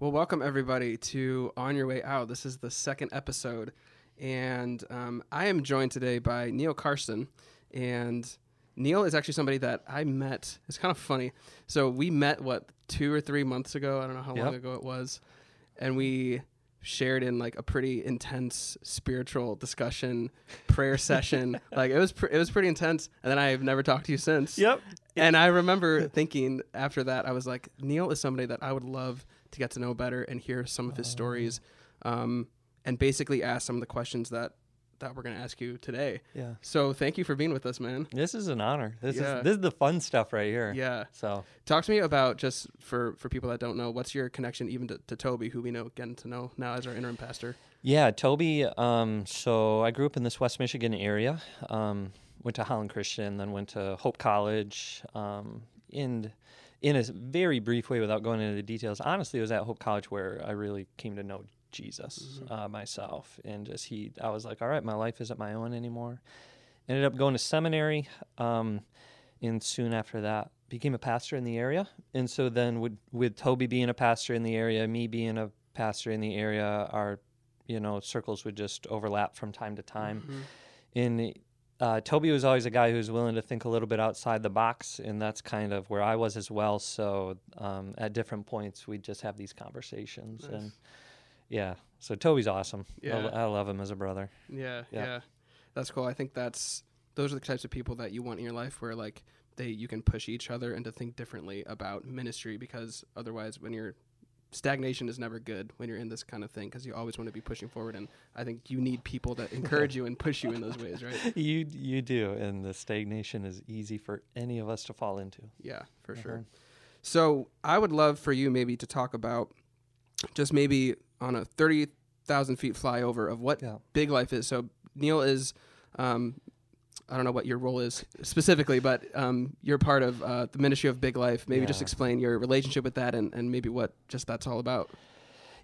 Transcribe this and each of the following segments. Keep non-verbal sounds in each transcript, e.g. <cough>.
Well, welcome everybody to On Your Way Out. This is the second episode, and um, I am joined today by Neil Carson. And Neil is actually somebody that I met. It's kind of funny. So we met what two or three months ago. I don't know how long ago it was, and we shared in like a pretty intense spiritual discussion, prayer session. <laughs> Like it was, pr- it was pretty intense. And then I've never talked to you since. Yep. And I remember thinking after that, I was like, Neil is somebody that I would love to get to know better and hear some of his stories, um, and basically ask some of the questions that that we're going to ask you today. Yeah. So thank you for being with us, man. This is an honor. This Yeah. is this is the fun stuff right here. Yeah. So Talk to me about just for for people that don't know, what's your connection even to, to Toby, who we know getting to know now as our interim pastor. yeah, Toby. Um, so I grew up in this West Michigan area. Um, went to Holland Christian, then went to Hope College. Um, and in a very brief way, without going into the details, honestly, it was at Hope College where I really came to know Jesus uh, myself, and just he. I was like, all right, my life isn't my own anymore. Ended up going to seminary. Um, and soon after that became a pastor in the area and so then with with toby being a pastor in the area me being a pastor in the area our you know circles would just overlap from time to time Mhm. and uh, toby was always a guy who was willing to think a little bit outside the box and that's kind of where i was as well so um, at different points we'd just have these conversations Nice. and yeah so toby's awesome I Yeah. lo- I love him as a brother Yeah, yeah, Yeah. That's cool. I think that's those are the types of people that you want in your life where like they you can push each other and to think differently about ministry because otherwise when you're stagnation is never good when you're in this kind of thing because you always want to be pushing forward and I think you need people that encourage you and push you in those ways, right? <laughs> you you do and the stagnation is easy for any of us to fall into Yeah, for Uh-huh. sure. So I would love for you maybe to talk about just maybe on a thirty thousand feet flyover of what Yeah. Big Life is. So Neil is, um, I don't know what your role is specifically, but um, you're part of uh, the ministry of Big Life. Maybe just explain your relationship with that and, and maybe what just that's all about.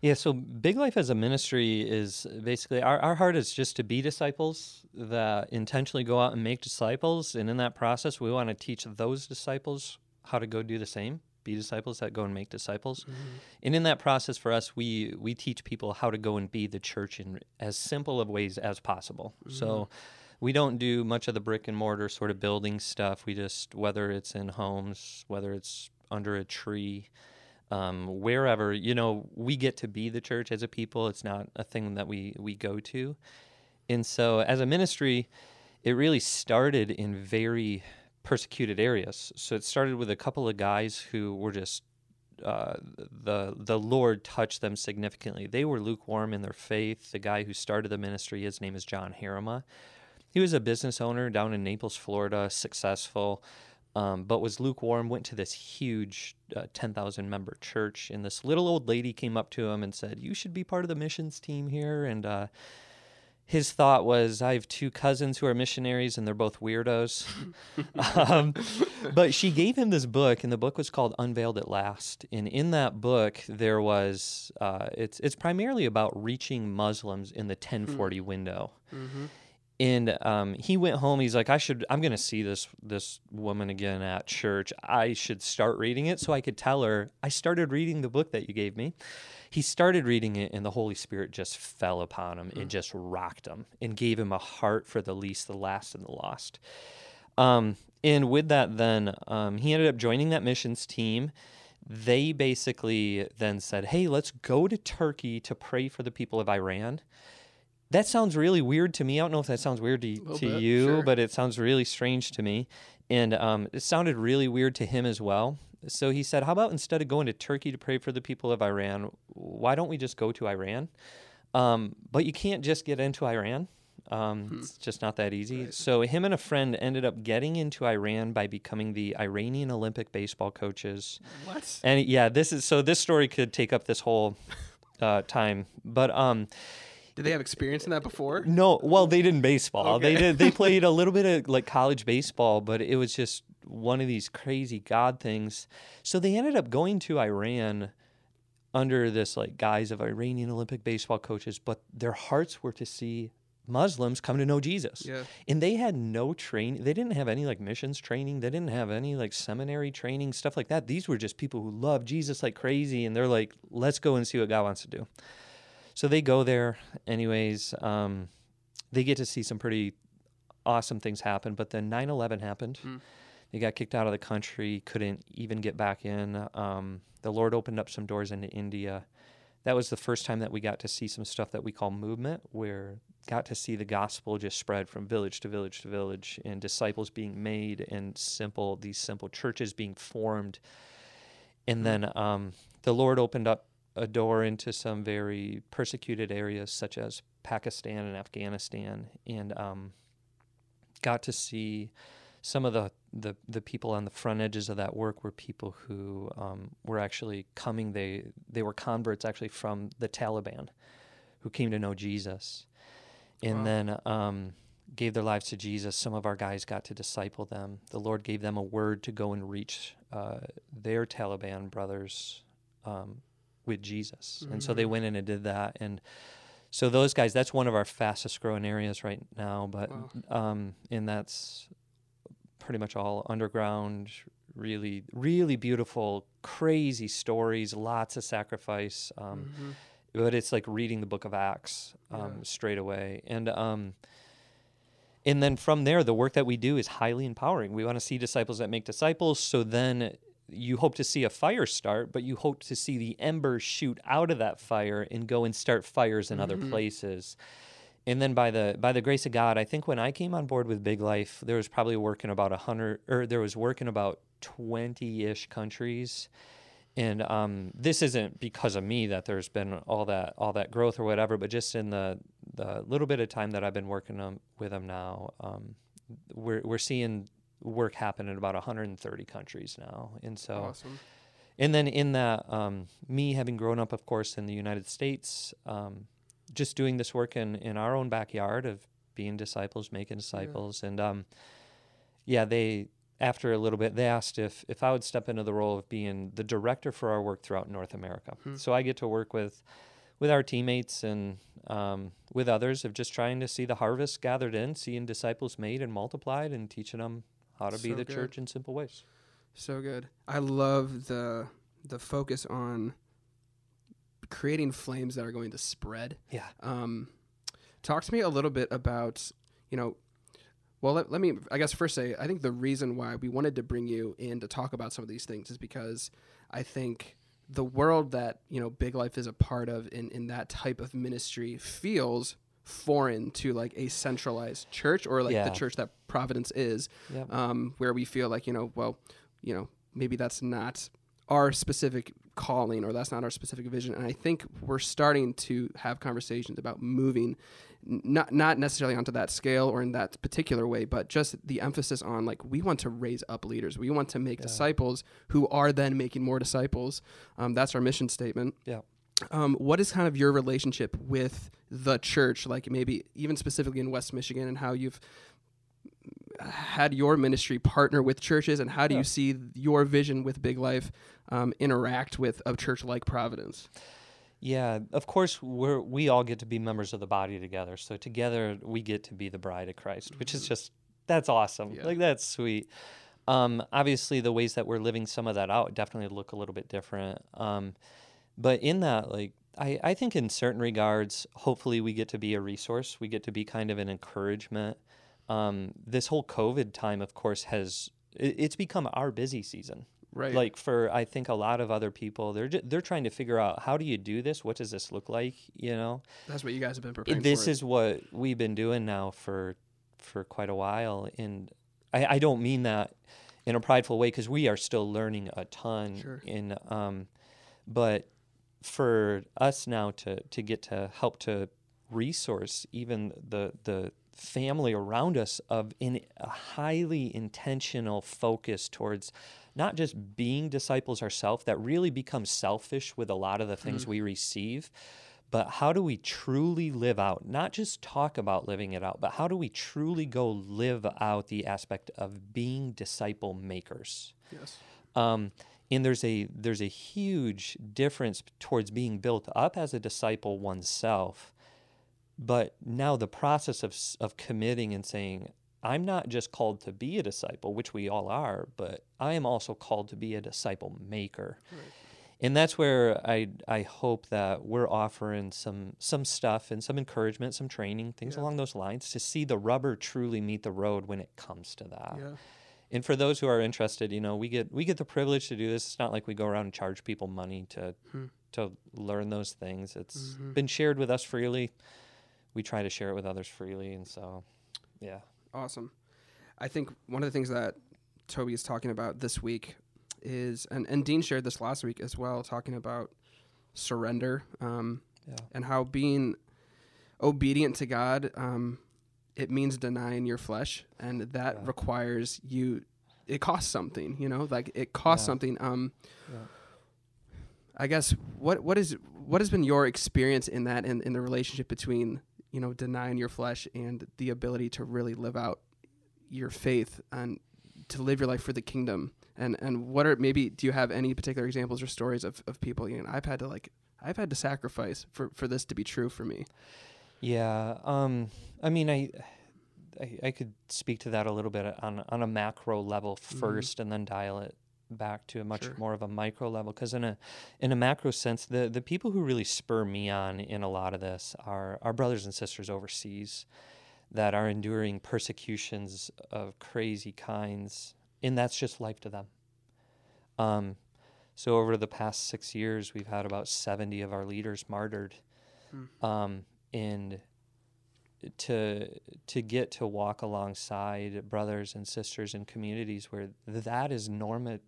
Yeah, so Big Life as a ministry is basically our, our heart is just to be disciples that intentionally go out and make disciples. And in that process, we want to teach those disciples how to go do the same, be disciples that go and make disciples. And in that process, for us, we, we teach people how to go and be the church in as simple of ways as possible. So we don't do much of the brick and mortar sort of building stuff. We just, whether it's in homes, whether it's under a tree, um, wherever you know we get to be the church as a people it's not a thing that we we go to and so as a ministry it really started in very persecuted areas so it started with a couple of guys who were just uh, the the Lord touched them significantly. They were lukewarm in their faith. The guy who started the ministry, his name is John Harima. He was a business owner down in Naples, Florida, successful, um, but was lukewarm. Went to this huge uh, 10,000 member church, and this little old lady came up to him and said, "You should be part of the missions team here." And uh, his thought was, "I have two cousins who are missionaries, and they're both weirdos." <laughs> um, but she gave him this book, and the book was called "Unveiled at Last." And in that book, there was uh, it's it's primarily about reaching Muslims in the 1040 window Mm-hmm. And um, he went home he's like i should i'm going to see this this woman again at church. I should start reading it. So i could tell her i started reading the book that you gave me. He started reading it and the holy spirit just fell upon him and just rocked him and gave him a heart for the least the last and the lost. Um, and with that then um, he ended up joining that missions team. They basically then said hey let's go to turkey to pray for the people of iran that sounds really weird to me. I don't know if that sounds weird to, to bit, you, sure. but it sounds really strange to me. And um, it sounded really weird to him as well. So he said, How about instead of going to Turkey to pray for the people of Iran, why don't we just go to Iran? Um, but you can't just get into Iran. Um, It's just not that easy. Right. So him and a friend ended up getting into Iran by becoming the Iranian Olympic baseball coaches. What? And yeah, this is so this story could take up this whole uh, time. But um, Did they have experience in that before? no, well, they didn't baseball. They did. They played a <laughs> little bit of like college baseball, but it was just one of these crazy God things. So they ended up going to Iran under this like guise of Iranian Olympic baseball coaches, but their hearts were to see Muslims come to know Jesus. Yeah. And they had no training. They didn't have any like missions training. They didn't have any like seminary training, stuff like that. These were just people who love Jesus like crazy. And they're like, let's go and see what God wants to do. So they go there, anyways. Um, they get to see some pretty awesome things happen. But then 9 11 happened. Hmm. They got kicked out of the country, couldn't even get back in. Um, the Lord opened up some doors into India. That was the first time that we got to see some stuff that we call movement, where got to see the gospel just spread from village to village to village, and disciples being made, and simple these simple churches being formed. And then um, the Lord opened up a door into some very persecuted areas, such as Pakistan and Afghanistan, and um, got to see some of the, the, the people on the front edges of that work were people who um, were actually coming. They they were converts actually from the Taliban, who came to know Jesus, and Wow. then um, gave their lives to Jesus. Some of our guys got to disciple them. The Lord gave them a word to go and reach uh, their Taliban brothers um, with Jesus, and so they Mhm. went in and did that. And so those guys, that's one of our fastest growing areas right now. But Wow. um, and that's pretty much all underground. Really, really beautiful, crazy stories. Lots of sacrifice. Um, Mhm. but it's like reading the book of acts um, Yeah. straight away and um, and then from there the work that we do is highly empowering we want to see disciples that make disciples so then you hope to see a fire start but you hope to see the embers shoot out of that fire and go and start fires in other Mhm. places and then by the by the grace of god i think when i came on board with big life there was probably work in about 100 or there was work in about 20-ish countries and um, this isn't because of me that there's been all that all that growth or whatever, but just in the the little bit of time that I've been working um, with them now, um, we're we're seeing work happen in about 130 countries now, and so Awesome. and then in that, um, me having grown up, of course, in the United States, um, just doing this work in, in our own backyard of being disciples, making disciples. And um, yeah, they, after a little bit, they asked if, if I would step into the role of being the director for our work throughout North America. Hmm. So I get to work with, with our teammates and um, with others of just trying to see the harvest gathered in, seeing disciples made and multiplied, and teaching them how to be the good. church in simple ways. So good. I love the the focus on creating flames that are going to spread. Yeah. Um, talk to me a little bit about, you know, well, let, let me, I guess, first say, I think the reason why we wanted to bring you in to talk about some of these things is because I think the world that, you know, Big Life is a part of in, in that type of ministry feels foreign to like a centralized church or like Yeah. the church that Providence is Yep. um, where we feel like you know, well, you know, maybe that's not our specific calling or that's not our specific vision. And I think we're starting to have conversations about moving, n- not not necessarily onto that scale or in that particular way, but just the emphasis on like we want to raise up leaders, we want to make Yeah. disciples who are then making more disciples. Um, that's our mission statement. Yeah. Um, what is kind of your relationship with the church, like maybe even specifically in West Michigan, and how you've had your ministry partner with churches, and how do Yeah. you see your vision with Big Life um, interact with a church like Providence? Yeah, of course we're we all get to be members of the body together. So together we get to be the bride of Christ, which is just that's awesome. Yeah. Like that's sweet. Um, obviously the ways that we're living some of that out definitely look a little bit different. Um, but in that, like I, I think in certain regards, hopefully we get to be a resource. We get to be kind of an encouragement. Um, this whole COVID time, of course, has it, it's become our busy season Right. like for I think a lot of other people, they're ju- they're trying to figure out how do you do this? What does this look like? You know, that's what you guys have been preparing this for. is what we've been doing now for for quite a while, and I, I don't mean that in a prideful way because we are still learning a ton. Sure. In um, but for us now to to get to help to resource even the the family around us of in a highly intentional focus towards not just being disciples ourselves that really becomes selfish with a lot of the things we receive but how do we truly live out not just talk about living it out but how do we truly go live out the aspect of being disciple makers yes. um, and there's a there's a huge difference towards being built up as a disciple oneself but now the process of of committing and saying I'm not just called to be a disciple, which we all are, but I am also called to be a disciple maker. And that's where I I hope that we're offering some some stuff and some encouragement, some training, things Yeah. along those lines to see the rubber truly meet the road when it comes to that. Yeah. And for those who are interested, you know, we get we get the privilege to do this. It's not like we go around and charge people money to Hmm. to learn those things. It's Mhm. been shared with us freely. We try to share it with others freely, and so, yeah. Awesome. I think one of the things that Toby is talking about this week is, and, and Dean shared this last week as well, talking about surrender um, Yeah. and how being obedient to God, um, it means denying your flesh, and that Yeah. requires you. It costs something, you know, like it costs Yeah. something. Um, Yeah. I guess what what is what has been your experience in that in, in the relationship between you know denying your flesh and the ability to really live out your faith and to live your life for the kingdom and and what are maybe do you have any particular examples or stories of, of people you know I've had to like I've had to sacrifice for for this to be true for me Yeah. Um, I mean, I, I, I could speak to that a little bit on on a macro level 1st and then dial it back to a much Sure. more of a micro level. Because in a in a macro sense, the the people who really spur me on in a lot of this are our brothers and sisters overseas that are enduring persecutions of crazy kinds, and that's just life to them. Um, so over the past six years, we've had about seventy of our leaders martyred. Um, and to to get to walk alongside brothers and sisters in communities where that is norma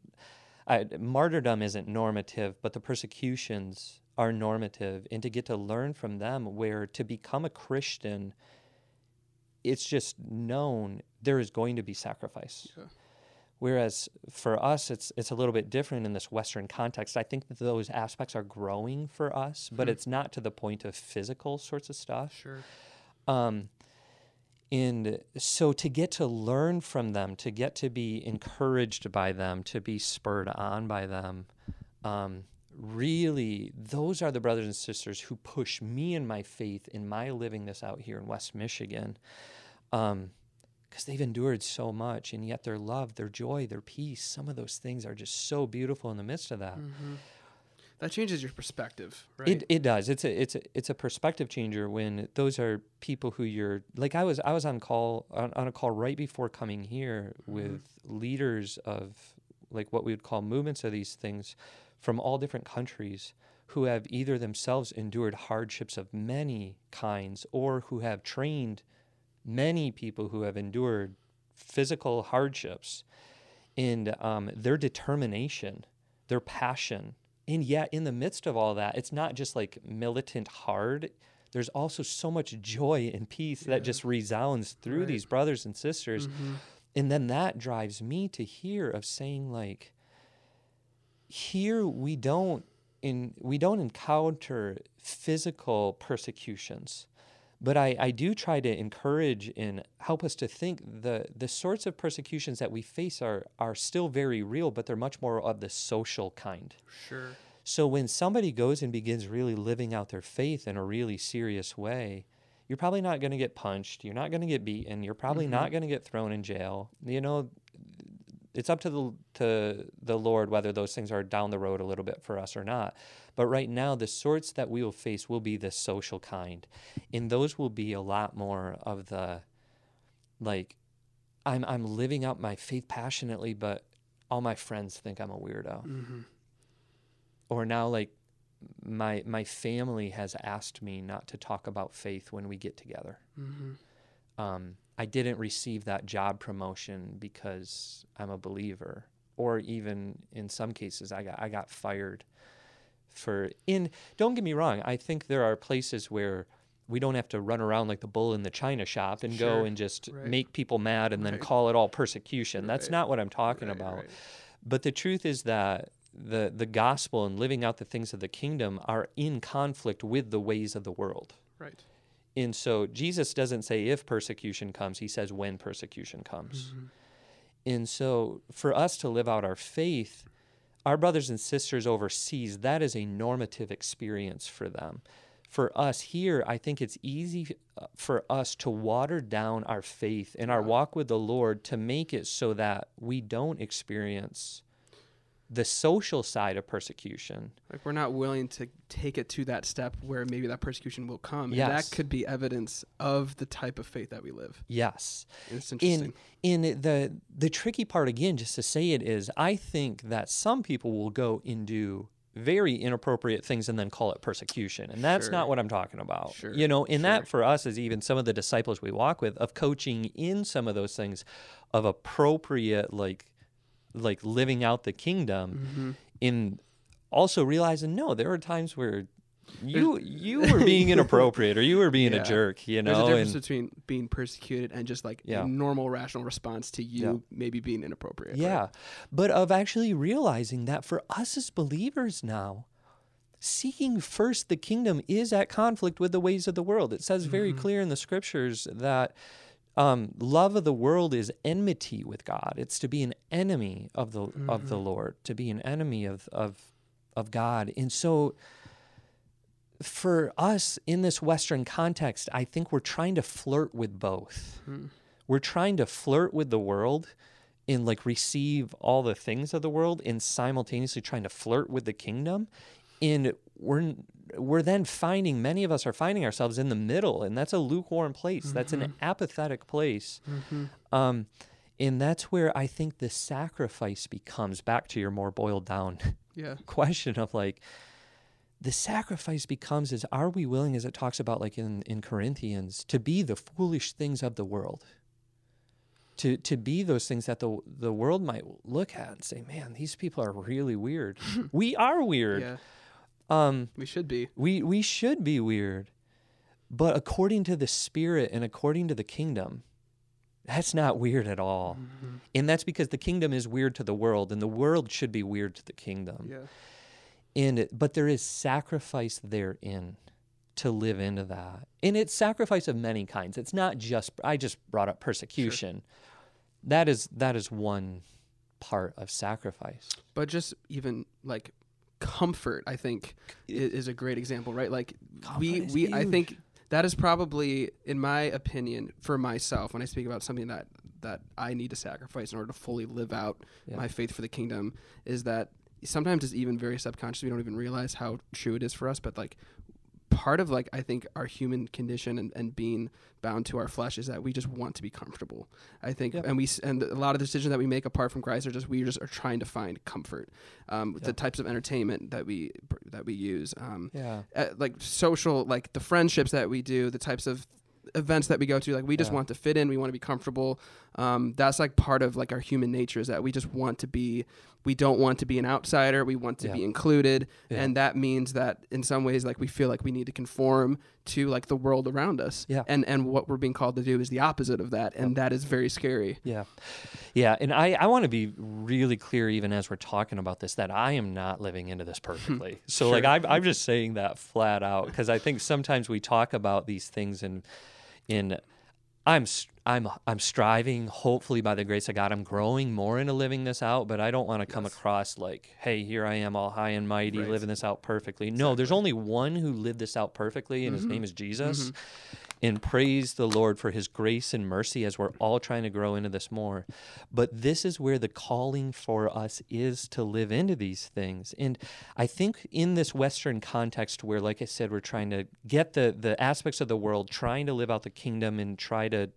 martyrdom isn't normative but the persecutions are normative and to get to learn from them where to become a christian it's just known there is going to be sacrifice Yeah. Whereas for us, it's it's a little bit different in this Western context. I think that those aspects are growing for us, but Hmm. it's not to the point of physical sorts of stuff. sure Um, and so to get to learn from them, to get to be encouraged by them, to be spurred on by them, um, really, those are the brothers and sisters who push me in my faith in my living this out here in West Michigan. Um, because they've endured so much, and yet their love, their joy, their peace, some of those things are just so beautiful in the midst of that. hmm that changes your perspective right It it does. It's a it's a it's a perspective changer when those are people who you're like I was I was on call on, on a call right before coming here with leaders of like what we would call movements of these things from all different countries who have either themselves endured hardships of many kinds or who have trained many people who have endured physical hardships and um, their determination, their passion. And yet, in the midst of all that, it's not just like militant hard. There's also so much joy and peace Yeah. that just resounds through Right. these brothers and sisters. Mhm. And then that drives me to hear of saying, like, here we don't in we don't encounter physical persecutions but I, I do try to encourage and help us to think the the sorts of persecutions that we face are are still very real, but they're much more of the social kind. sure So when somebody goes and begins really living out their faith in a really serious way, you're probably not going to get punched. You're not going to get beaten. You're probably Mhm. not going to get thrown in jail. You know, it's up to the to the Lord whether those things are down the road a little bit for us or not. But right now, the sorts that we will face will be the social kind, and those will be a lot more of the like, I'm I'm living out my faith passionately, but all my friends think I'm a weirdo hmm or now like my my family has asked me not to talk about faith when we get together. hmm Um, I didn't receive that job promotion because I'm a believer, or even in some cases, I got I got fired for in. Don't get me wrong. I think there are places where we don't have to run around like the bull in the china shop and Sure, go and just right. make people mad and then Right. call it all persecution. That's not what I'm talking Right, about. right. But the truth is that the the gospel and living out the things of the kingdom are in conflict with the ways of the world. right And so Jesus doesn't say if persecution comes, he says when persecution comes. Mhm. And so for us to live out our faith, our brothers and sisters overseas, that is a normative experience for them. for us here, I think it's easy uh, for us to water down our faith and our walk with the Lord to make it so that we don't experience the social side of persecution. Like we're not willing to take it to that step where maybe that persecution will come. Yes. And that could be evidence of the type of faith that we live. Yes. It's interesting. In in the the tricky part again, just to say it is, I think that some people will go and do very inappropriate things and then call it persecution. And that's Sure. not what I'm talking about. Sure, You know, and sure. that for us is even some of the disciples we walk with of coaching in some of those things of appropriate like like living out the kingdom Mm-hmm. in also realizing no, there are times where you you were being inappropriate or you were being <laughs> Yeah. a jerk, you know There's a difference and between being persecuted and just like Yeah. a normal rational response to you Yeah. maybe being inappropriate. right? Yeah. But of actually realizing that for us as believers now, seeking first the kingdom is at conflict with the ways of the world. It says very clear in the scriptures that um, love of the world is enmity with God. It's to be an enemy of the of the Lord, to be an enemy of of of God. And so for us in this Western context, I think we're trying to flirt with both. We're trying to flirt with the world and like receive all the things of the world and simultaneously trying to flirt with the kingdom. And we're we're then finding many of us are finding ourselves in the middle, and that's a lukewarm place. That's an apathetic place. Um, and that's where I think the sacrifice becomes back to your more boiled down Yeah. <laughs> question of like the sacrifice becomes is are we willing as it talks about like in, in corinthians to be the foolish things of the world to to be those things that the the world might look at and say man these people are really weird <laughs> we are weird Yeah. Um We should be. we we should be weird but according to the spirit and according to the kingdom that's not weird at all Mm-hmm. and that's because the kingdom is weird to the world and the world should be weird to the kingdom Yeah. and it, but there is sacrifice therein to live into that and it's sacrifice of many kinds it's not just i just brought up persecution Sure. that is that is one part of sacrifice But just even like comfort, I think, i- is a great example, right? Like we Comfort is we I think that is probably, in my opinion, for myself, when I speak about something that that I need to sacrifice in order to fully live out Yeah. my faith for the kingdom, is that sometimes it's even very subconscious. We don't even realize how true it is for us, but like part of like I think our human condition and, and being bound to our flesh is that we just want to be comfortable. I think, Yep. and we and a lot of the decisions that we make apart from Christ are just we just are trying to find comfort. Um, with The types of entertainment that we that we use, um, yeah uh, like social, like the friendships that we do, the types of events that we go to like we just Yeah. want to fit in we want to be comfortable um, that's like part of like our human nature is that we just want to be we don't want to be an outsider we want to Yeah. be included Yeah. and that means that in some ways like we feel like we need to conform to like the world around us Yeah. and and what we're being called to do is the opposite of that and that is very scary Yeah. Yeah. And I, I want to be really clear, even as we're talking about this, that I am not living into this <laughs> perfectly. so, like, I'm, I'm just saying that flat out because I think sometimes we talk about these things in, in, I'm, I'm, I'm striving, hopefully, by the grace of God, I'm growing more into living this out, but I don't want to come across like, hey, here I am, all high and mighty, Right. living this out perfectly. No, there's only one who lived this out perfectly, and his mm-hmm. name is Jesus. Mm-hmm. And praise the Lord for his grace and mercy as we're all trying to grow into this more. But this is where the calling for us is to live into these things. And I think in this Western context where, like I said, we're trying to get the, the aspects of the world, trying to live out the kingdom and try to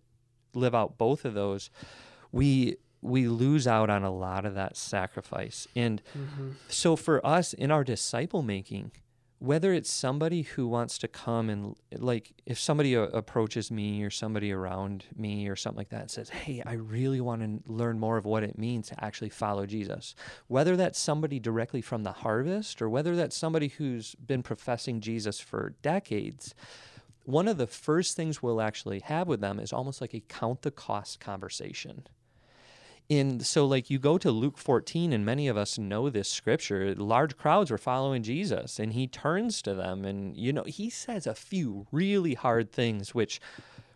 live out both of those, we we lose out on a lot of that sacrifice. And mm-hmm. so for us in our disciple making, whether it's somebody who wants to come and like if somebody a- approaches me or somebody around me or something like that says hey i really want to learn more of what it means to actually follow jesus whether that's somebody directly from the harvest or whether that's somebody who's been professing jesus for decades one of the first things we'll actually have with them is almost like a count the cost conversation in so like you go to Luke 14 and many of us know this scripture large crowds were following Jesus and he turns to them and you know he says a few really hard things which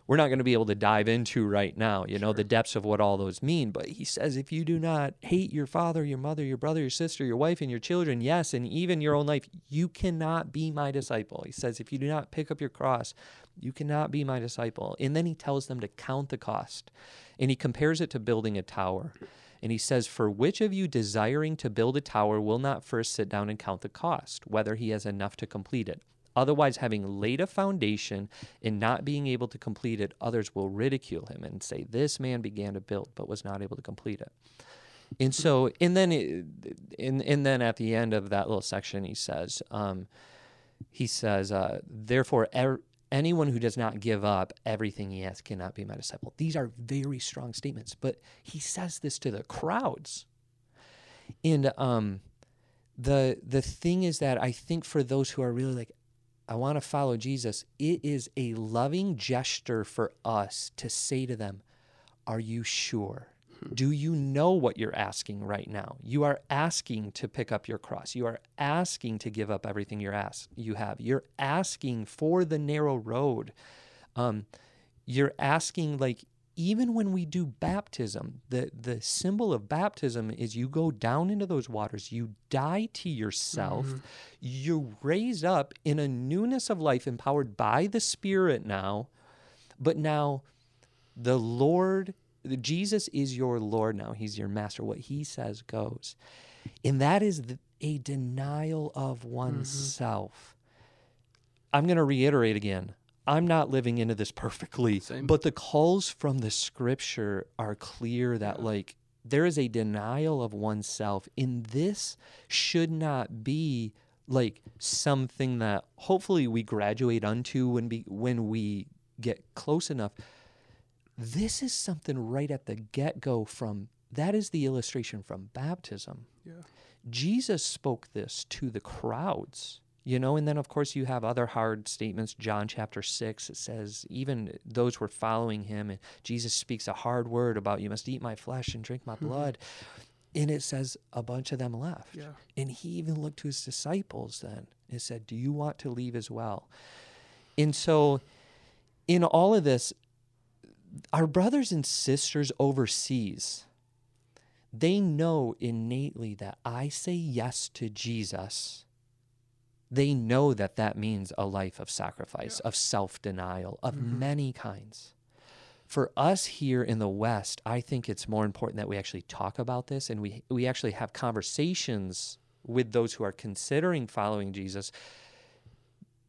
we're not going to be able to dive into right now, you know, the depths of what all those mean. But he says, if you do not hate your father, your mother, your brother, your sister, your wife, and your children, yes, and even your own life, you cannot be my disciple. He says, if you do not pick up your cross, you cannot be my disciple. And then he tells them to count the cost. And he compares it to building a tower. And he says, For which of you desiring to build a tower will not first sit down and count the cost, whether he has enough to complete it? Otherwise, having laid a foundation and not being able to complete it, others will ridicule him and say, This man began to build, but was not able to complete it. And so, and then, and, and then at the end of that little section, he says, um, he says, uh, therefore, er, anyone who does not give up everything he has cannot be my disciple. These are very strong statements, but he says this to the crowds. And um, the the thing is that I think for those who are really like, I want to follow Jesus, it is a loving gesture for us to say to them, Are you sure? Do you know what you're asking right now? You are asking to pick up your cross. You are asking to give up everything you're ask, you have. You're asking for the narrow road. Um, you're asking, like, even when we do baptism, the, the symbol of baptism is you go down into those waters, you die to yourself, mm-hmm. you raise up in a newness of life empowered by the Spirit now, but now the Lord Jesus is your Lord now. He's your master. What he says goes. And that is the, a denial of mm-hmm. oneself. Mm-hmm. I'm going to reiterate again. I'm not living into this perfectly, Same. but the calls from the scripture are clear that, yeah. like, there is a denial of oneself. And this should not be like something that hopefully we graduate unto when, be, when we get close enough this is something right at the get go from that is the illustration from baptism. Yeah. Jesus spoke this to the crowds, you know, and then of course you have other hard statements. John chapter 6, it says, even those who are following him, and Jesus speaks a hard word about, you must eat my flesh and drink my mm-hmm. blood. And it says a bunch of them left. Yeah. And he even looked to his disciples then and said, Do you want to leave as well? And so, in all of this, our brothers and sisters overseas, they know innately that I say yes to Jesus. They know that that means a life of sacrifice, yeah. of self denial, of mm-hmm. many kinds. For us here in the West, I think it's more important that we actually talk about this and we, we actually have conversations with those who are considering following Jesus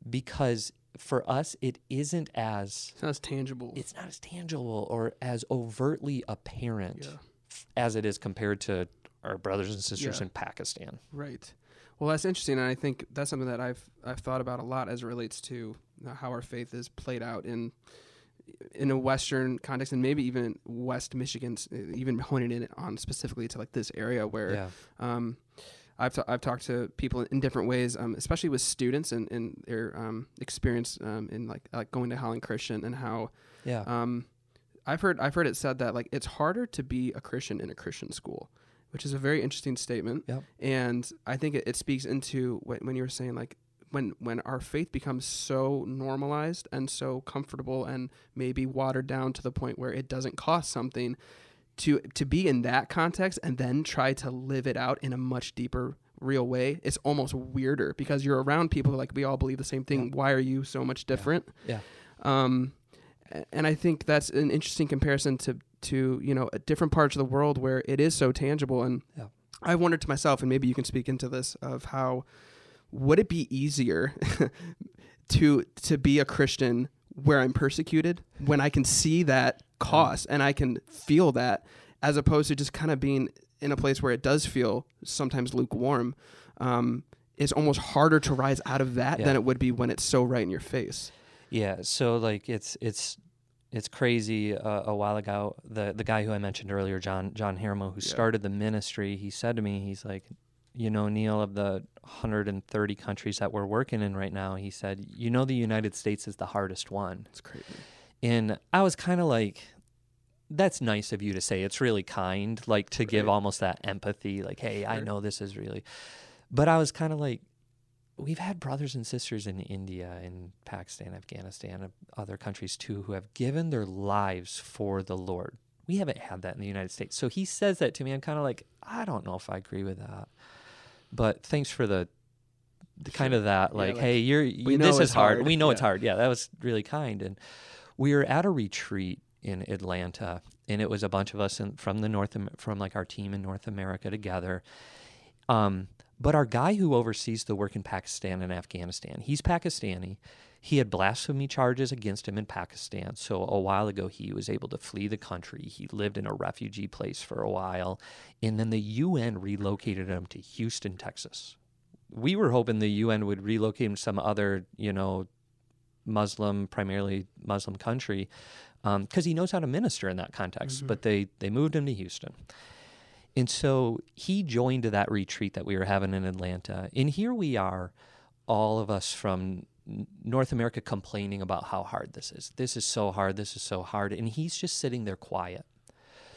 because for us, it isn't as it's not as tangible. It's not as tangible or as overtly apparent yeah. as it is compared to our brothers and sisters yeah. in Pakistan. Right. Well, that's interesting, and I think that's something that I've I've thought about a lot as it relates to how our faith is played out in in a Western context, and maybe even West Michigan, even honing in on specifically to like this area where. Yeah. Um, I've, t- I've talked to people in different ways, um, especially with students and, and their um, experience um, in like like going to Holland Christian and how yeah um, I've heard I've heard it said that like it's harder to be a Christian in a Christian school, which is a very interesting statement. Yep. And I think it, it speaks into when, when you were saying like when when our faith becomes so normalized and so comfortable and maybe watered down to the point where it doesn't cost something to to be in that context and then try to live it out in a much deeper real way it's almost weirder because you're around people like we all believe the same thing yeah. why are you so much different yeah, yeah. um and i think that's an interesting comparison to to you know different parts of the world where it is so tangible and yeah. i wondered to myself and maybe you can speak into this of how would it be easier <laughs> to to be a christian where i'm persecuted when i can see that cost and I can feel that as opposed to just kind of being in a place where it does feel sometimes lukewarm. Um, it's almost harder to rise out of that yeah. than it would be when it's so right in your face. Yeah. So like it's it's it's crazy. Uh, a while ago, the the guy who I mentioned earlier, John John Harimo, who yeah. started the ministry, he said to me, he's like, you know, Neil, of the 130 countries that we're working in right now, he said, you know, the United States is the hardest one. It's crazy. And I was kind of like, that's nice of you to say. It's really kind, like to right. give almost that empathy, like, hey, right. I know this is really. But I was kind of like, we've had brothers and sisters in India, in Pakistan, Afghanistan, other countries too, who have given their lives for the Lord. We haven't had that in the United States. So he says that to me. I'm kind of like, I don't know if I agree with that. But thanks for the, the kind of that, Yeah, like, like, hey, you're you, this is hard. hard. We know it's hard. Yeah, that was really kind. And we were at a retreat in Atlanta, and it was a bunch of us in, from the North from like our team in North America together. Um, but our guy who oversees the work in Pakistan and Afghanistan, he's Pakistani. He had blasphemy charges against him in Pakistan. So a while ago, he was able to flee the country. He lived in a refugee place for a while. And then the UN relocated him to Houston, Texas. We were hoping the UN would relocate him to some other, you know, Muslim, primarily Muslim country, um, because he knows how to minister in that context. Mm-hmm. But they, they moved him to Houston. And so he joined that retreat that we were having in Atlanta. And here we are, all of us from North America complaining about how hard this is. This is so hard. This is so hard. And he's just sitting there quiet.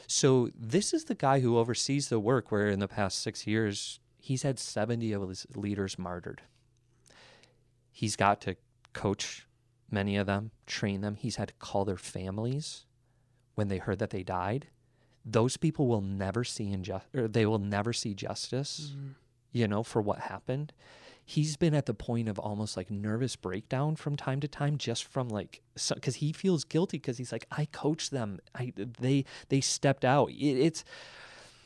So this is the guy who oversees the work where in the past six years, he's had 70 of his leaders martyred. He's got to coach many of them, train them. He's had to call their families when they heard that they died those people will never see injustice or they will never see justice mm-hmm. you know for what happened he's been at the point of almost like nervous breakdown from time to time just from like because he feels guilty because he's like i coached them. I they they stepped out. It, it's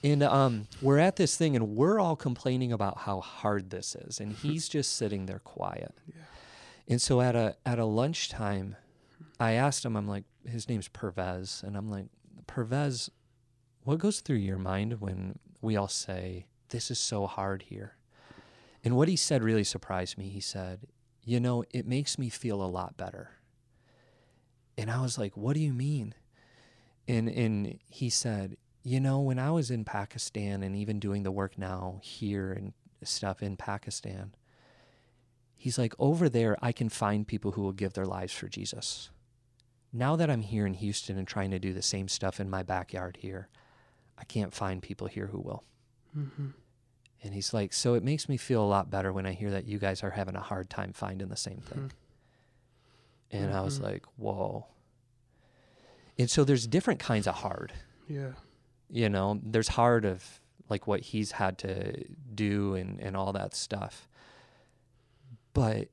and um, we're at this thing and we're all complaining about how hard this is and he's just sitting there quiet. Yeah. and so at a at a lunchtime i asked him i'm like his name's pervez. And i'm like pervez what goes through your mind when we all say, This is so hard here? And what he said really surprised me. He said, You know, it makes me feel a lot better. And I was like, What do you mean? And, and he said, You know, when I was in Pakistan and even doing the work now here and stuff in Pakistan, he's like, Over there, I can find people who will give their lives for Jesus. Now that I'm here in Houston and trying to do the same stuff in my backyard here, I can't find people here who will. Mm-hmm. And he's like, so it makes me feel a lot better when I hear that you guys are having a hard time finding the same thing. And I was Mhm. like, whoa. And so there's different kinds of hard. Yeah. You know, there's hard of like what he's had to do and, and all that stuff. But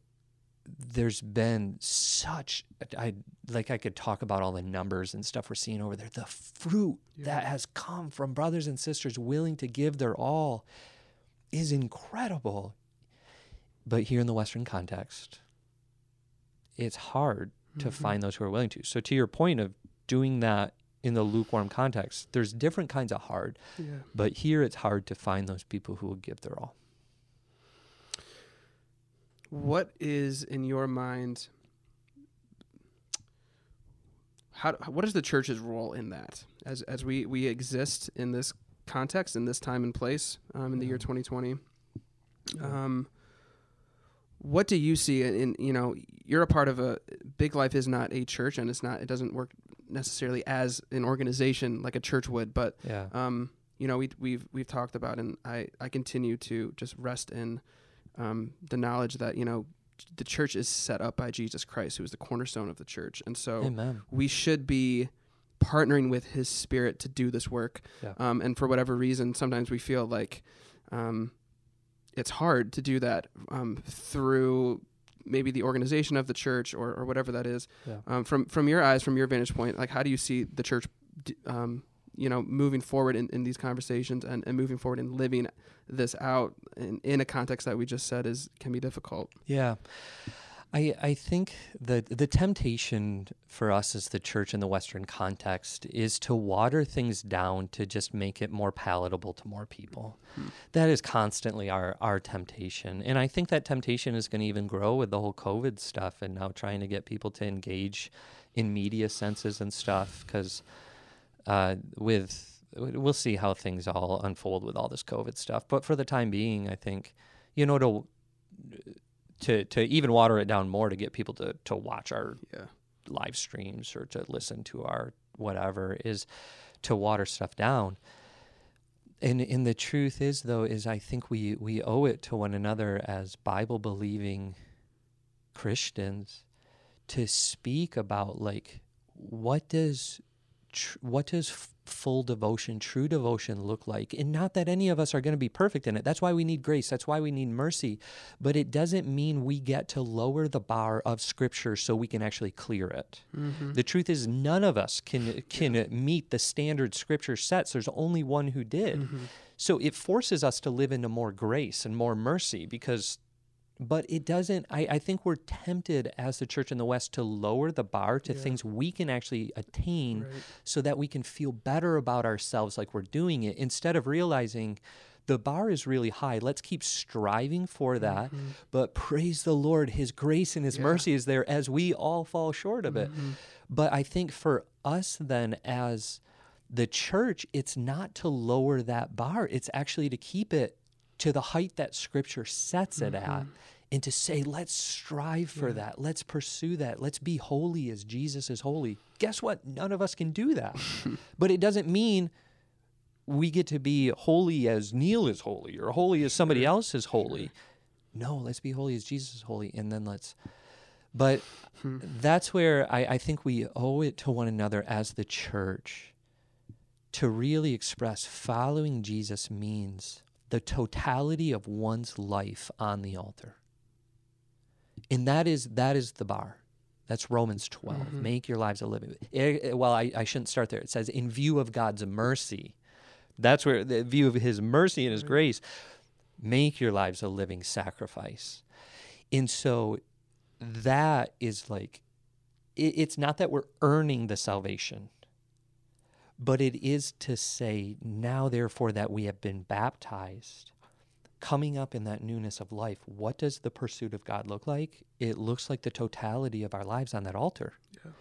there's been such I like I could talk about all the numbers and stuff we're seeing over there. The fruit that has come from brothers and sisters willing to give their all is incredible. But here in the Western context, it's hard to Mhm. find those who are willing to. So to your point of doing that in the lukewarm context, there's different kinds of hard, Yeah. but here it's hard to find those people who will give their all. What is in your mind? How what is the church's role in that? As as we we exist in this context in this time and place um, in the year Mhm. 2020. Um, what do you see in, in you know you're a part of a big life is not a church and it's not it doesn't work necessarily as an organization like a church would but Yeah. um, you know, we, we've we've talked about, and I I continue to just rest in um, the knowledge that you know the church is set up by Jesus Christ, who is the cornerstone of the church, and so Amen. we should be partnering with His Spirit to do this work. Yeah. Um, and for whatever reason, sometimes we feel like um, it's hard to do that um, through maybe the organization of the church or, or whatever that is. Yeah. Um, from from your eyes, from your vantage point, like how do you see the church, d- um, you know, moving forward in, in these conversations and, and moving forward and living this out in, in a context that we just said is can be difficult. Yeah. I I think the the temptation for us as the church in the Western context is to water things down to just make it more palatable to more people. Hmm. That is constantly our our temptation. And I think that temptation is going to even grow with the whole COVID stuff and now trying to get people to engage in media senses and stuff cuz uh, with we'll see how things all unfold with all this COVID stuff. But for the time being, I think you know to to to even water it down more to get people to to watch our Yeah. live streams or to listen to our whatever is to water stuff down. and and the truth is though is I think we we owe it to one another as Bible believing Christians to speak about like what does tr- what does f- full devotion, true devotion look like? And not that any of us are going to be perfect in it. That's why we need grace. That's why we need mercy. But it doesn't mean we get to lower the bar of Scripture so we can actually clear it. Mm-hmm. The truth is, none of us can can meet the standard Scripture sets. There's only one who did. Mm-hmm. So it forces us to live into more grace and more mercy because but it doesn't I, I think we're tempted as the church in the west to lower the bar to Yeah. things we can actually attain Right. so that we can feel better about ourselves like we're doing it instead of realizing the bar is really high let's keep striving for that but praise the lord his grace and his Mm-hmm. Yeah. mercy is there as we all fall short of it Mhm. but I think for us, then, as the church, it's not to lower that bar, it's actually to keep it to the height that scripture sets it at. And to say, let's strive for Mm-hmm. Yeah. that. Let's pursue that. Let's be holy as Jesus is holy. Guess what? None of us can do that. <laughs> but it doesn't mean we get to be holy as Neil is holy or holy as somebody else is holy. No, let's be holy as Jesus is holy. And then let's. But Hmm. that's where I, I think we owe it to one another as the church to really express following Jesus means the totality of one's life on the altar. And that is that is the bar. That's Romans 12. Mhm. Make your lives a living. Eh, eh, well, I, I shouldn't start there. It says, in view of God's mercy. That's where the view of his mercy and his Right. grace, make your lives a living sacrifice. And so that is like, it, it's not that we're earning the salvation, but it is to say, now therefore that we have been baptized, coming up in that newness of life, what does the pursuit of God look like? It looks like the totality of our lives on that altar. Yeah.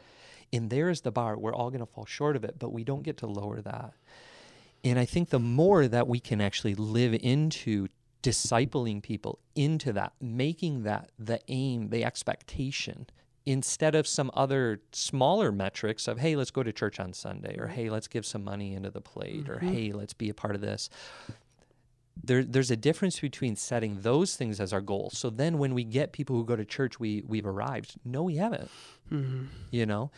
And there is the bar. We're all going to fall short of it, but we don't get to lower that. And I think the more that we can actually live into discipling people into that, making that the aim, the expectation, instead of some other smaller metrics of, hey, let's go to church on Sunday, or hey, let's give some money into the plate, or Mhm. hey, let's be a part of this. There, there's a difference between setting those things as our goals. So then when we get people who go to church, we, we've arrived. No, we haven't Mhm. you know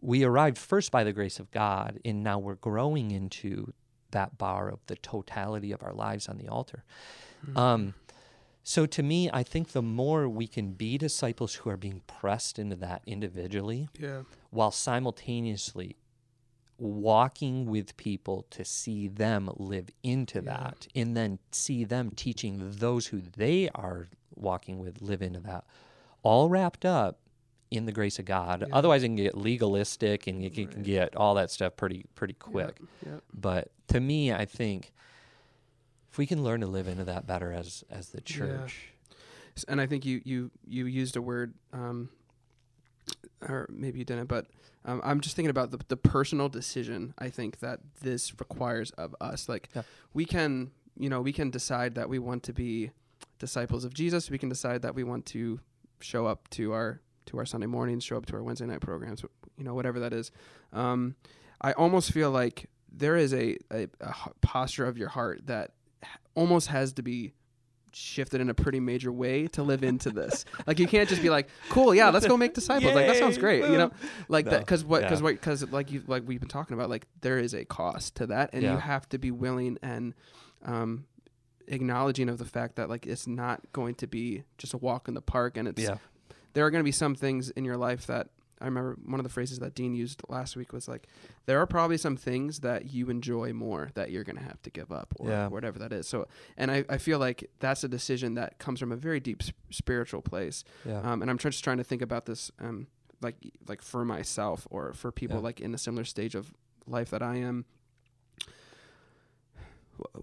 we arrived first by the grace of god and now we're growing into that bar of the totality of our lives on the altar um, so to me i think the more we can be disciples who are being pressed into that individually Yeah. while simultaneously walking with people to see them live into Yeah. that and then see them teaching those who they are walking with live into that all wrapped up in the grace of God. Yeah. Otherwise it can get legalistic and you can Right. get all that stuff pretty pretty quick. But to me I think if we can learn to live into that better as as the church. S- And I think you you you used a word, um, or maybe you didn't, but um, I'm just thinking about the the personal decision. I think that this requires of us. Like Yeah. we can, you know, we can decide that we want to be disciples of Jesus. We can decide that we want to show up to our to our Sunday mornings, show up to our Wednesday night programs, you know, whatever that is. Um, I almost feel like there is a posture of your heart that almost has to be shifted in a pretty major way to live into this. <laughs> like you can't just be like, "Cool, yeah, let's go make disciples." Like that sounds Yay, great, you know? Like that because what because yeah. what because like you like we've been talking about like there is a cost to that and you have to be willing and um acknowledging of the fact that like it's not going to be just a walk in the park and it's Yeah. there are going to be some things in your life that I remember one of the phrases that Dean used last week was like, there are probably some things that you enjoy more that you're going to have to give up or Yeah. whatever that is. So, and I, I feel like that's a decision that comes from a very deep s- spiritual place. Yeah. Um, and I'm just trying to think about this, um, like, like for myself or for people Yeah. like in a similar stage of life that I am.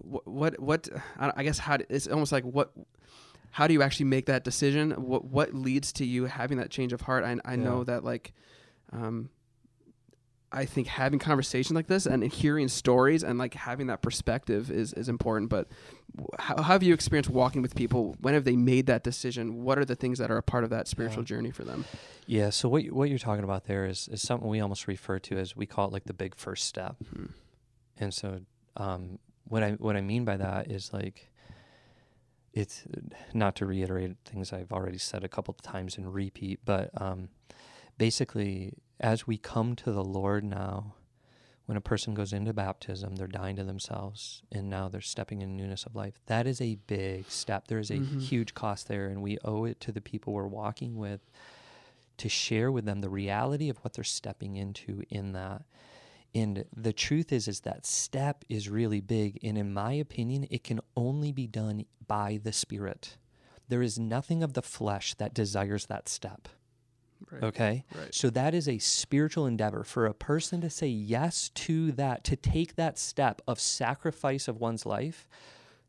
What, what, what I I guess how, do- it's almost like what, how do you actually make that decision? What what leads to you having that change of heart? I I know that like, um, I think having conversations like this and hearing stories and like having that perspective is is important. But how, how have you experienced walking with people? When have they made that decision? What are the things that are a part of that spiritual Yeah. journey for them? Yeah, so what you- what you're talking about there is is something we almost refer to as we call it like the big first step. Hmm. And so um, what I what I mean by that is like it's not to reiterate things I've already said a couple of times and repeat, but um, basically, as we come to the Lord now, when a person goes into baptism, they're dying to themselves, and now they're stepping in newness of life. That is a big step. There is a Mhm. huge cost there, and we owe it to the people we're walking with to share with them the reality of what they're stepping into in that. And the truth is, is that step is really big, and in my opinion, it can only be done by the Spirit. There is nothing of the flesh that desires that step. Right. Okay. Right. So that is a spiritual endeavor for a person to say yes to that, to take that step of sacrifice of one's life.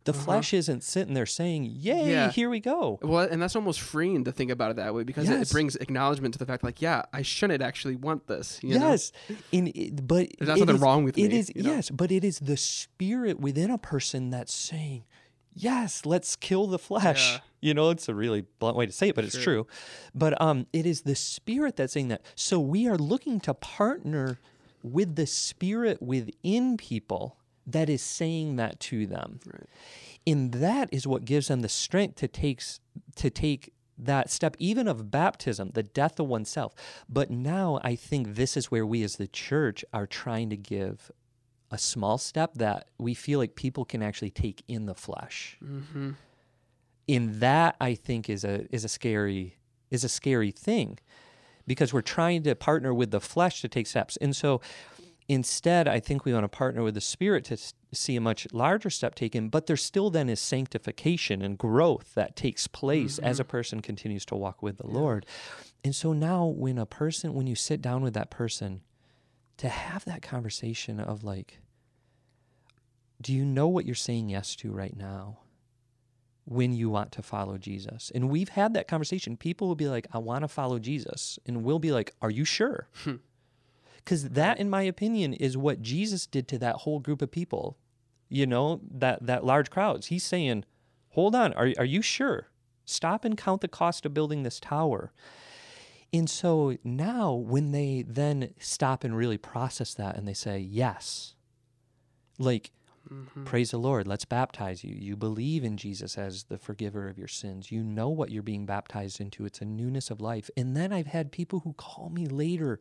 The Uh-huh. flesh isn't sitting there saying, Yay, Yeah. here we go. Well, and that's almost freeing to think about it that way because it, Yes. it brings acknowledgement to the fact, like, yeah, I shouldn't actually want this. You know? yes. In, it- but There's not it something is- wrong with It me, is you know? yes, but it is the spirit within a person that's saying, Yes, let's kill the flesh. Yeah. You know, it's a really blunt way to say it, but it's true. But um, it is the spirit that's saying that. So we are looking to partner with the spirit within people that is saying that to them. Right. And that is what gives them the strength to takes to take that step even of baptism, the death of oneself. But now I think this is where we as the church are trying to give a small step that we feel like people can actually take in the flesh. Mm-hmm. In that I think is a is a scary is a scary thing because we're trying to partner with the flesh to take steps. And so instead I think we want to partner with the spirit to see a much larger step taken, but there still then is sanctification and growth that takes place as a mm-hmm. person continues to walk with the Lord. And so now when a person when you sit down with that person to have that conversation of like do you know what you're saying yes to right now when you want to follow Jesus? And we've had that conversation. People will be like, I want to follow Jesus. And we'll be like, Are you sure? Hmm. Because that, in my opinion, is what Jesus did to that whole group of people, you know, that, that large crowds. He's saying, Hold on, are, are you sure? Stop and count the cost of building this tower. And so now, when they then stop and really process that and they say, Yes, like, Mm-hmm. praise the Lord, let's baptize you. You believe in Jesus as the forgiver of your sins. You know what you're being baptized into. It's a newness of life. And then I've had people who call me later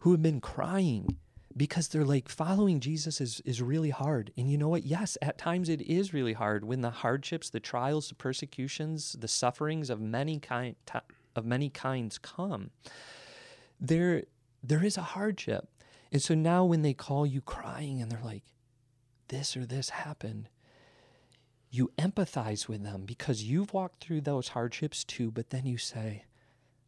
who have been crying because they're like, following Jesus is, is really hard. And you know what? Yes, at times it is really hard when the hardships, the trials, the persecutions, the sufferings of many kind of many kinds come. There there is a hardship. And so now when they call you crying and they're like, this or this happened, you empathize with them because you've walked through those hardships too, but then you say,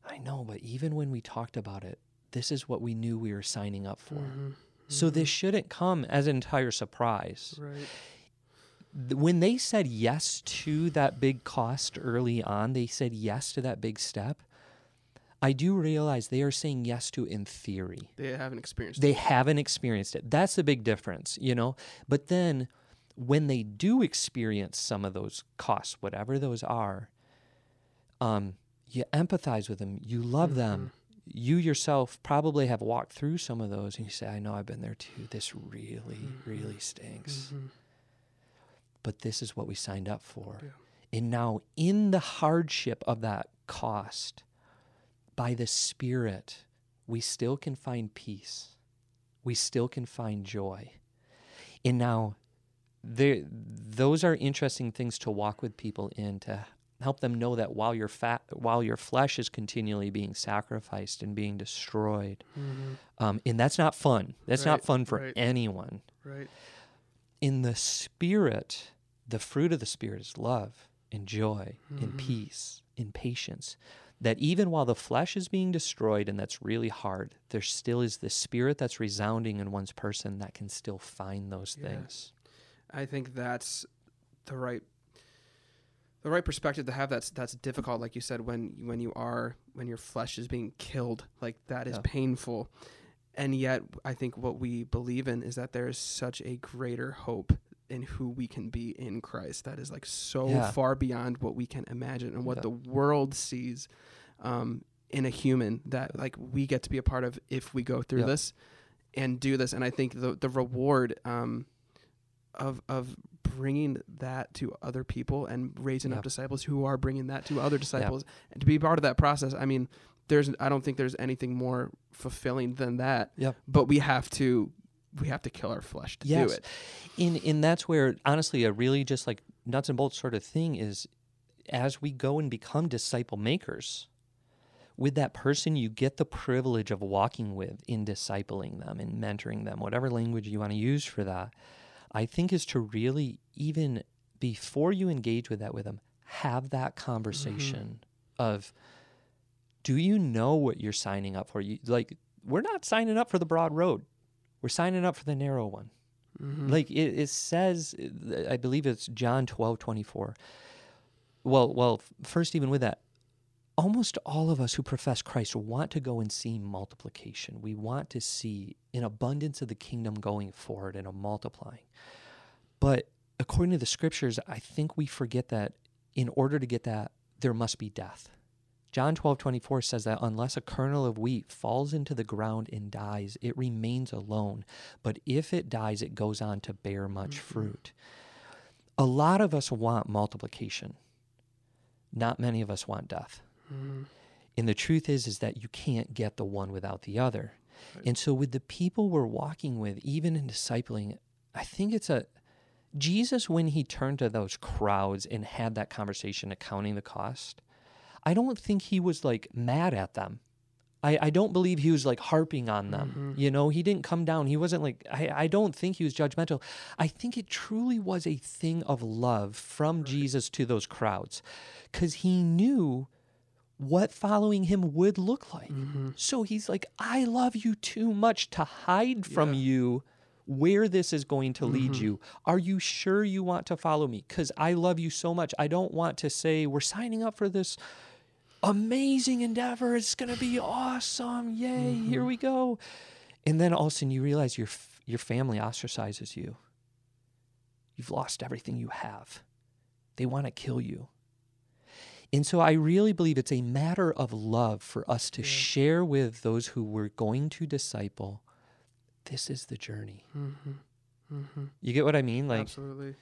I know, but even when we talked about it, this is what we knew we were signing up for. Mm-hmm. So this shouldn't come as an entire surprise. Right. When they said yes to that big cost early on, they said yes to that big step. I do realize they are saying yes to in theory They haven't experienced they haven't experienced it. That's the big difference, you know? But then when they do experience some of those costs, whatever those are, um, you empathize with them, you love them. You yourself probably have walked through some of those and you say, I know I've been there too. This really, really stinks. Mhm. But this is what we signed up for. Yeah. And now, in the hardship of that cost, by the Spirit, we still can find peace. We still can find joy. And now, there, those are interesting things to walk with people in to help them know that while your fat, while your flesh is continually being sacrificed and being destroyed, Mhm. um, and that's not fun. That's not fun for right. anyone Right. in the spirit, the fruit of the spirit is love and joy Mm-hmm. and peace and patience. That even while the flesh is being destroyed and that's really hard, there still is the spirit that's resounding in one's person that can still find those Yeah. things. I think that's the right the right perspective to have that's that's difficult like you said when when you are when your flesh is being killed like that is Yeah. painful and yet I think what we believe in is that there is such a greater hope in who we can be in Christ that is like so Yeah. far beyond what we can imagine and what Yeah. the world sees um, in a human that like we get to be a part of if we go through this and do this and I think the the reward um, of of bringing that to other people and raising Yeah. up disciples who are bringing that to other disciples and to be part of that process i mean there's i don't think there's anything more fulfilling than that Yep. but we have to we have to kill our flesh to Yes. do it in and that's where honestly a really just like nuts and bolts sort of thing is as we go and become disciple makers with that person you get the privilege of walking with in discipling them and mentoring them whatever language you want to use for that i think is to really even before you engage with that with them have that conversation of do you know what you're signing up for? You like we're not signing up for the broad road. We're signing up for the narrow one. Mhm. like it, it says i believe it's john 12 24 well well first even with that almost all of us who profess christ want to go and see multiplication we want to see an abundance of the kingdom going forward and a multiplying but according to the scriptures i think we forget that in order to get that there must be death John 12, 24 says that unless a kernel of wheat falls into the ground and dies, it remains alone. But if it dies, it goes on to bear much mm-hmm. fruit. A lot of us want multiplication. Not many of us want death. Mhm. And the truth is is that you can't get the one without the other. And so with the people we're walking with, even in discipling, I think it's a Jesus when he turned to those crowds and had that conversation accounting the cost. I don't think he was like mad at them. I, I don't believe he was like harping on them. You know, he didn't come down. He wasn't like, I, I don't think he was judgmental. I think it truly was a thing of love from Jesus to those crowds because he knew what following him would look like. Mm-hmm. So he's like, I love you too much to hide from you where this is going to lead mm-hmm. you. Are you sure you want to follow me? Because I love you so much. I don't want to say, we're signing up for this amazing endeavor. It's going to be awesome. Yay, here mm-hmm. we go. And then all of a sudden you realize your, f- your family ostracizes you. You've lost everything you have. They want to kill you. And so I really believe it's a matter of love for us to share with those who we're going to disciple. This is the journey. Mm-hmm. Mm-hmm. You get what I mean? Like, absolutely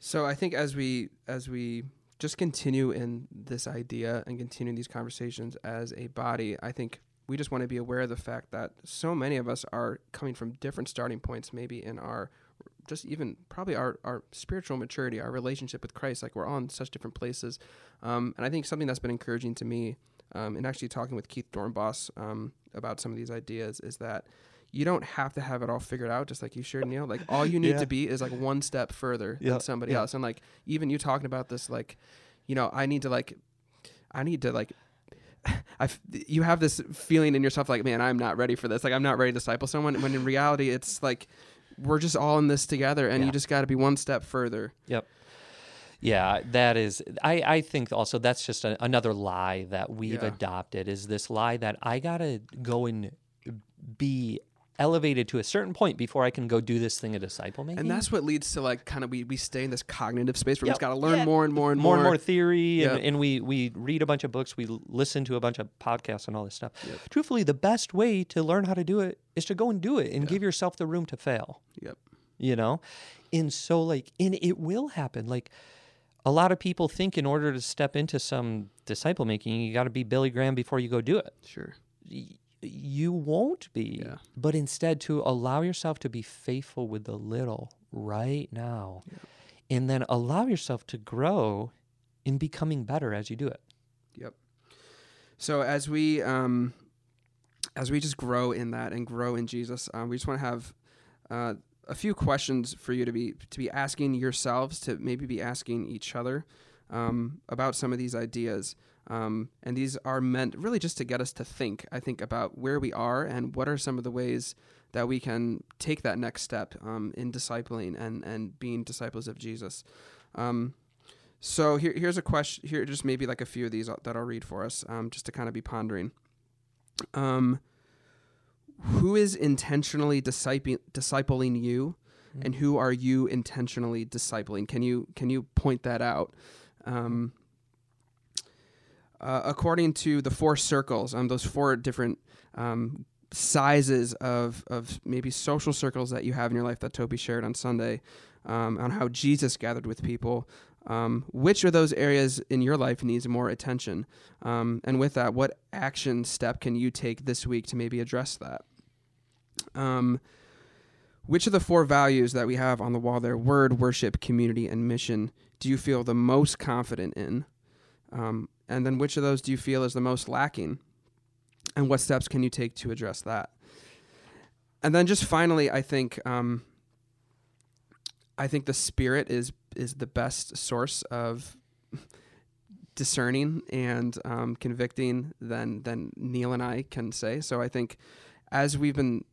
so i think as we as we just continue in this idea and continue these conversations as a body i think we just want to be aware of the fact that so many of us are coming from different starting points maybe in our just even probably our, our spiritual maturity our relationship with christ like we're on such different places um, and i think something that's been encouraging to me um, and actually talking with keith dornbos um, about some of these ideas is that you don't have to have it all figured out, just like you shared, Neil. Like all you need Yeah. to be is like one step further Yeah, than somebody yeah. else. And like even you talking about this, like, you know, I need to like, I need to like, <laughs> I you have this feeling in yourself like, man, I'm not ready for this. Like I'm not ready to disciple someone. When in reality, it's like we're just all in this together, and Yeah. you just got to be one step further. Yep. Yeah, that is, I, I think also that's just a, another lie that we've Yeah. adopted is this lie that I got to go and be elevated to a certain point before I can go do this thing of disciple making. And that's what leads to like kind of we, we stay in this cognitive space where we Yep. just got to learn Yeah. more and more and more more. and more theory and, and we we read a bunch of books we listen to a bunch of podcasts and all this stuff Yep. truthfully the best way to learn how to do it is to go and do it and give yourself the room to fail Yep. you know and so like and it will happen like a lot of people think in order to step into some disciple making you got to be billy graham before you go do it Sure. You won't be Yeah. but instead to allow yourself to be faithful with the little right now and then allow yourself to grow in becoming better as you do it Yep. So as we um, as we just grow in that and grow in Jesus, um, we just want to have uh, a few questions for you to be to be asking yourselves, to maybe be asking each other um, about some of these ideas. Um, and these are meant really just to get us to think. I think about where we are and what are some of the ways that we can take that next step um, in discipling and and being disciples of Jesus. Um, so here, here's a question. Here, just maybe like a few of these that I'll read for us, um, just to kind of be pondering. Um, who is intentionally discipling discipling you, and who are you intentionally discipling? Can you can you point that out? Um, uh, according to the four circles, um, those four different um, sizes of of maybe social circles that you have in your life that Toby shared on Sunday, um, on how Jesus gathered with people. Um, which of those areas in your life needs more attention? Um, and with that, what action step can you take this week to maybe address that? Um, which of the four values that we have on the wall there word, worship, community, and mission do you feel the most confident in? And then which of those do you feel is the most lacking? And what steps can you take to address that? And then just finally, I think um, I think the spirit is is the best source of <laughs> discerning and um, convicting than than Neil and I can say. So I think as we've been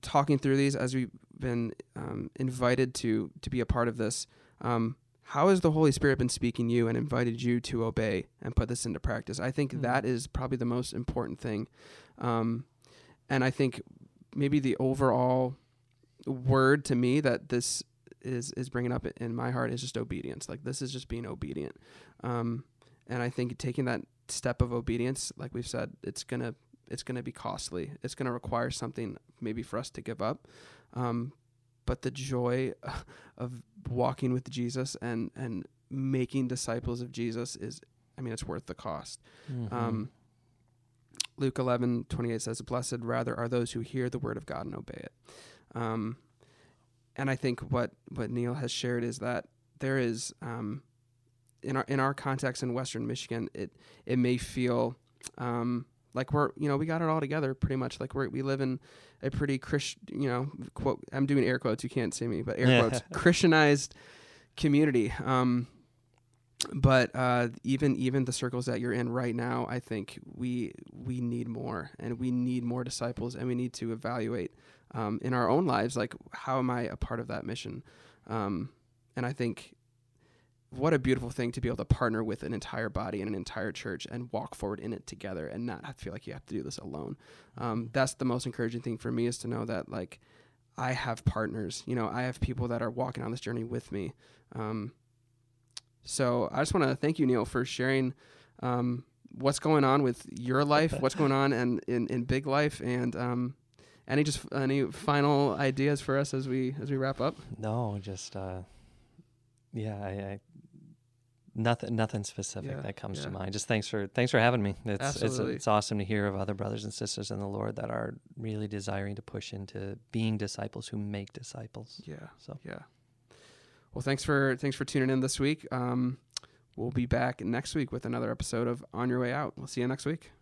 talking through these, as we've been um, invited to to be a part of this, um, how has the Holy Spirit been speaking you and invited you to obey and put this into practice? I think mm. that is probably the most important thing. Um, and I think maybe the overall word to me that this is is bringing up in my heart is just obedience. Like this is just being obedient. Um, and I think taking that step of obedience, like we've said, it's gonna it's gonna be costly. It's gonna require something maybe for us to give up. Um, but the joy <laughs> of walking with Jesus and and making disciples of Jesus is I mean it's worth the cost. Mm-hmm. Um, Luke 11, 28 says, Blessed rather are those who hear the word of God and obey it. Um, and I think what, what Neil has shared is that there is, um, in our, in our context in Western Michigan, it, it may feel, um, like we're you know we got it all together pretty much. Like we we live in a pretty Christian you know quote I'm doing air quotes you can't see me but air quotes <laughs> Christianized community. Um but uh, even even the circles that you're in right now, I think we we need more, and we need more disciples, and we need to evaluate um, in our own lives, like how am I a part of that mission? Um, and I think what a beautiful thing to be able to partner with an entire body and an entire church and walk forward in it together and not feel like you have to do this alone. Um, that's the most encouraging thing for me is to know that like I have partners. You know, I have people that are walking on this journey with me. Um, so I just want to thank you, Neil, for sharing um, what's going on with your life, <laughs> what's going on and in, in big life, and um, any just any final ideas for us as we as we wrap up. No, just uh, yeah, I, I Nothing, nothing specific yeah, that comes yeah. to mind. Just thanks for thanks for having me. It's, it's it's awesome to hear of other brothers and sisters in the Lord that are really desiring to push into being disciples who make disciples. Yeah. So yeah. Well, thanks for thanks for tuning in this week. Um, we'll be back next week with another episode of On Your Way Out. We'll see you next week.